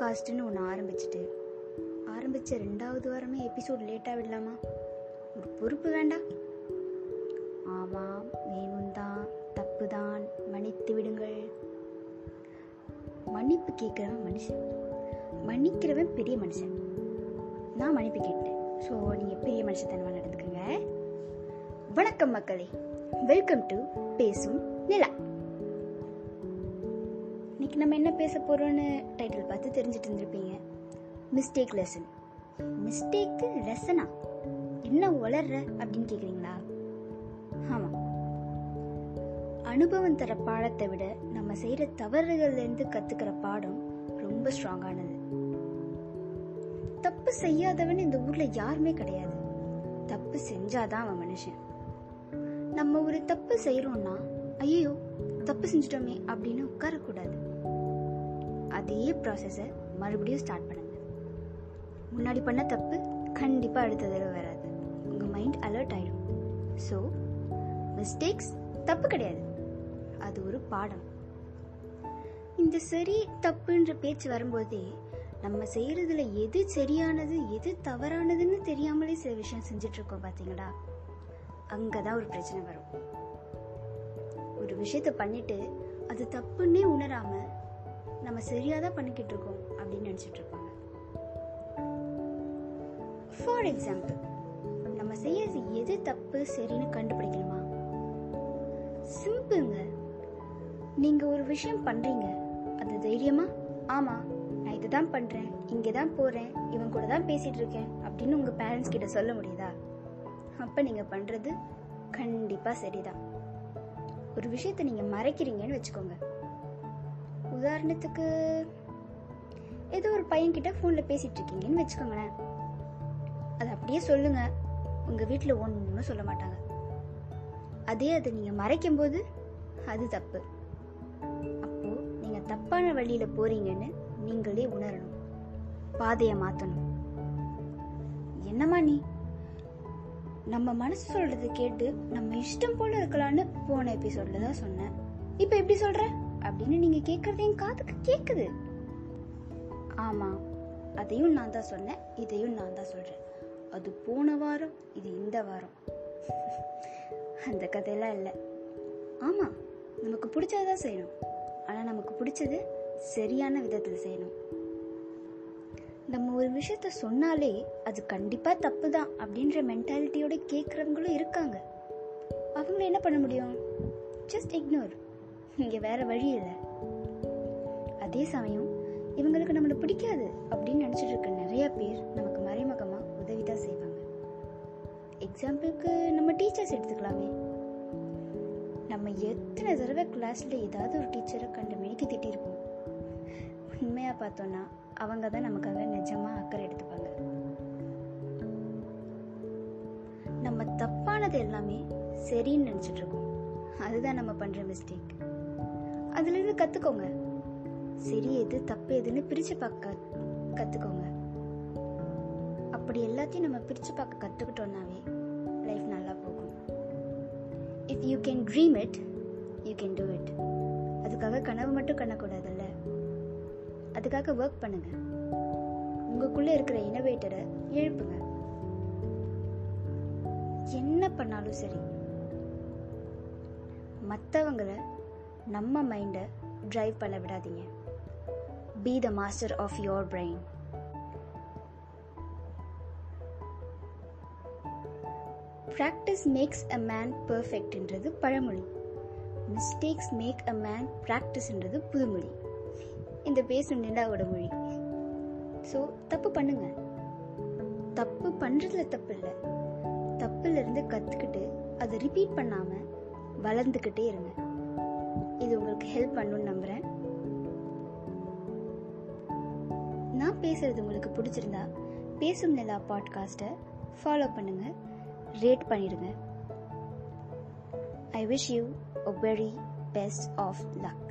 காஸ்ட்டுன்னு ஒன்று ஆரம்பிச்சிட்டு. ஆரம்பித்த ரெண்டாவது வாரமே எபிசோட் லேட்டாக விடலாமா? ஒரு பொறுப்பு வேண்டாம் ஆமாம் வேணும் தான் தப்பு தான் மன்னித்து விடுங்கள். மன்னிப்பு கேட்குறவன் மனுஷன். மன்னிக்கிறவன் பெரிய மனுஷன். நான் மன்னிப்பு கேட்டேன். ஸோ நீங்கள் பெரிய மனுஷத்தனமாக நடந்துக்கோங்க. வணக்கம் மக்களே. வெல்கம் டு பேசும் நிலா. இன்னைக்கு நம்ம என்ன பேச போகிறோன்னு டைட்டில் பார்த்து மிஸ்டேக் லெசன் மிஸ்டேக்கு லெசனா என்ன வளர்ற அப்படின்னு கேட்குறீங்களா ஆமாம் அனுபவம் தர பாடத்தை விட நம்ம செய்கிற தவறுகள்லேருந்து கற்றுக்கிற பாடம் ரொம்ப ஸ்ட்ராங்கானது தப்பு செய்யாதவன் இந்த ஊரில் யாருமே கிடையாது. தப்பு செஞ்சாதான் அவன் மனுஷன். நம்ம ஒரு தப்பு செய்கிறோம்னா ஐயோ தப்பு செஞ்சிட்டோமே அப்படின்னு உட்காரக்கூடாது. அதே ப்ராசஸை மறுபடியும் ஸ்டார்ட் பண்ண முன்னாடி பண்ண தப்பு கண்டிப்பாக அடுத்த தடவை வராது. உங்கள் மைண்ட் அலர்ட் ஆயிடும் ஸோ மிஸ்டேக்ஸ் தப்பு கிடையாது. அது ஒரு பாடம். இந்த சரி தப்புன்ற பேச்சு வரும்போதே நம்ம செய்கிறதுல எது சரியானது எது தவறானதுன்னு தெரியாமலே சில விஷயம் செஞ்சிட்ருக்கோம் பார்த்தீங்களா அங்கே தான் ஒரு பிரச்சனை வரும். ஒரு விஷயத்த பண்ணிட்டு அது தப்புன்னே உணராமல் நம்ம சரியாக தான் பண்ணிக்கிட்டு இருக்கோம் அப்படின்னு நினச்சிட்ருக்கோம் ஃபார் எக்ஸாம்பிள் நம்ம செய்யறது எது தப்பு சரின்னு கண்டுபிடிக்கணுமா? சிம்பிள்ங்க நீங்க ஒரு விஷயம் பண்றீங்க. அது தைரியமா? ஆமா நான் இதுதான் பண்றேன் இங்கே தான் போறேன் இவன் கூட தான் பேசிட்டு இருக்கேன் அப்படின்னு உங்க பேரண்ட்ஸ் கிட்ட சொல்ல முடியுதா? அப்ப நீங்க பண்றது கண்டிப்பா சரிதான். ஒரு விஷயத்த நீங்க மறைக்கிறீங்கன்னு வச்சுக்கோங்க. உதாரணத்துக்கு ஏதோ ஒரு பையன் கிட்ட போன்ல பேசிட்டு இருக்கீங்கன்னு வச்சுக்கோங்களேன். அதை அப்படியே சொல்லுங்க. உங்கள் வீட்டில் ஒன்றும் சொல்ல மாட்டாங்க. அதே அதை நீங்கள் மறைக்கும் போது அது தப்பு. அப்போ நீங்கள் தப்பான வழியில் போறீங்கன்னு நீங்களே உணரணும். பாதையை மாற்றணும் என்னம்மா நீ? நம்ம மனசு சொல்றது கேட்டு நம்ம இஷ்டம் போல இருக்கலாம்னு போன எபிசோட்ல தான் சொன்னேன். இப்போ எப்படி சொல்ற? அப்படின்னு நீங்க கேக்குறது என் காதுக்கு கேக்குது. ஆமா அதையும் நான் தான் சொன்னேன் இதையும் நான் தான் சொல்றேன். அது போன வாரம் இது இந்த வாரம். அந்த கதையெல்லாம் இல்லை. ஆமாம் நமக்கு பிடிச்சதான் செய்யணும். ஆனால் நமக்கு பிடிச்சது சரியான விதத்தில் செய்யணும். நம்ம ஒரு விஷயத்த சொன்னாலே அது கண்டிப்பாக தப்பு தான் அப்படின்ற மென்டாலிட்டியோட கேட்குறவங்களும் இருக்காங்க. அவங்கள என்ன பண்ண முடியும்? ஜஸ்ட் இக்னோர் இங்கே வேற வழி இல்லை. அதே சமயம் இவங்களுக்கு நம்மளை பிடிக்காது அப்படின்னு நினச்சிட்டு இருக்க நிறைய பேர் நமக்கு மறைமுக உதவி தான் செய்வாங்க. எக்ஸாம்பிளுக்கு நம்ம டீச்சர்ஸ் எடுத்துக்கலாமே. நம்ம எத்தனை தடவை கிளாஸில் ஏதாவது ஒரு டீச்சரை கண்டு மெனிக்கு திட்டிருப்போம். உண்மையாக பார்த்தோன்னா அவங்க தான் நமக்காக நிஜமாக அக்கறை எடுத்துப்பாங்க. நம்ம தப்பானது எல்லாமே சரின்னு நினச்சிட்ருக்கோம். அதுதான் நம்ம பண்ணுற மிஸ்டேக் அதுலேருந்து கற்றுக்கோங்க சரி எது தப்பு எதுன்னு பிரித்து பார்க்க கற்றுக்கோங்க அப்படி எல்லாத்தையும் நம்ம பிரித்து பார்க்க கற்றுக்கிட்டோம்னாவே லைஃப் நல்லா போகும். If you can dream it you can do it அதுக்காக கனவு மட்டும் கண்ணக்கூடாதுல்ல அதுக்காக ஒர்க் பண்ணுங்க. உங்களுக்குள்ளே இருக்கிற இனோவேட்டரை எழுப்புங்க. என்ன பண்ணாலும் சரி மற்றவங்களை நம்ம மைண்டை ட்ரைவ் பண்ண விடாதீங்க. Be the master of your brain practice makes a man பர்ஃபெக்ட்ன்றது பழமொழி. மிஸ்டேக்ஸ் மேக் அ மேன் ப்ராக்டிஸ்ன்றது புதுமொழி. இந்த பேசும் நிலாவோட மொழி. ஸோ தப்பு பண்ணுங்க. தப்பு பண்ணுறதுல தப்பு இல்லை. தப்புலேருந்து கற்றுக்கிட்டு அதை ரிப்பீட் பண்ணாமல் வளர்ந்துக்கிட்டே இருங்க. இது உங்களுக்கு ஹெல்ப் பண்ணுன்னு நம்புகிறேன் நான் பேசுறது உங்களுக்கு பிடிச்சிருந்தா பேசும் நிலா பாட்காஸ்ட்டை ஃபாலோ பண்ணுங்கள் ரேட் பண்ணிடுங்க I wish you a very best of luck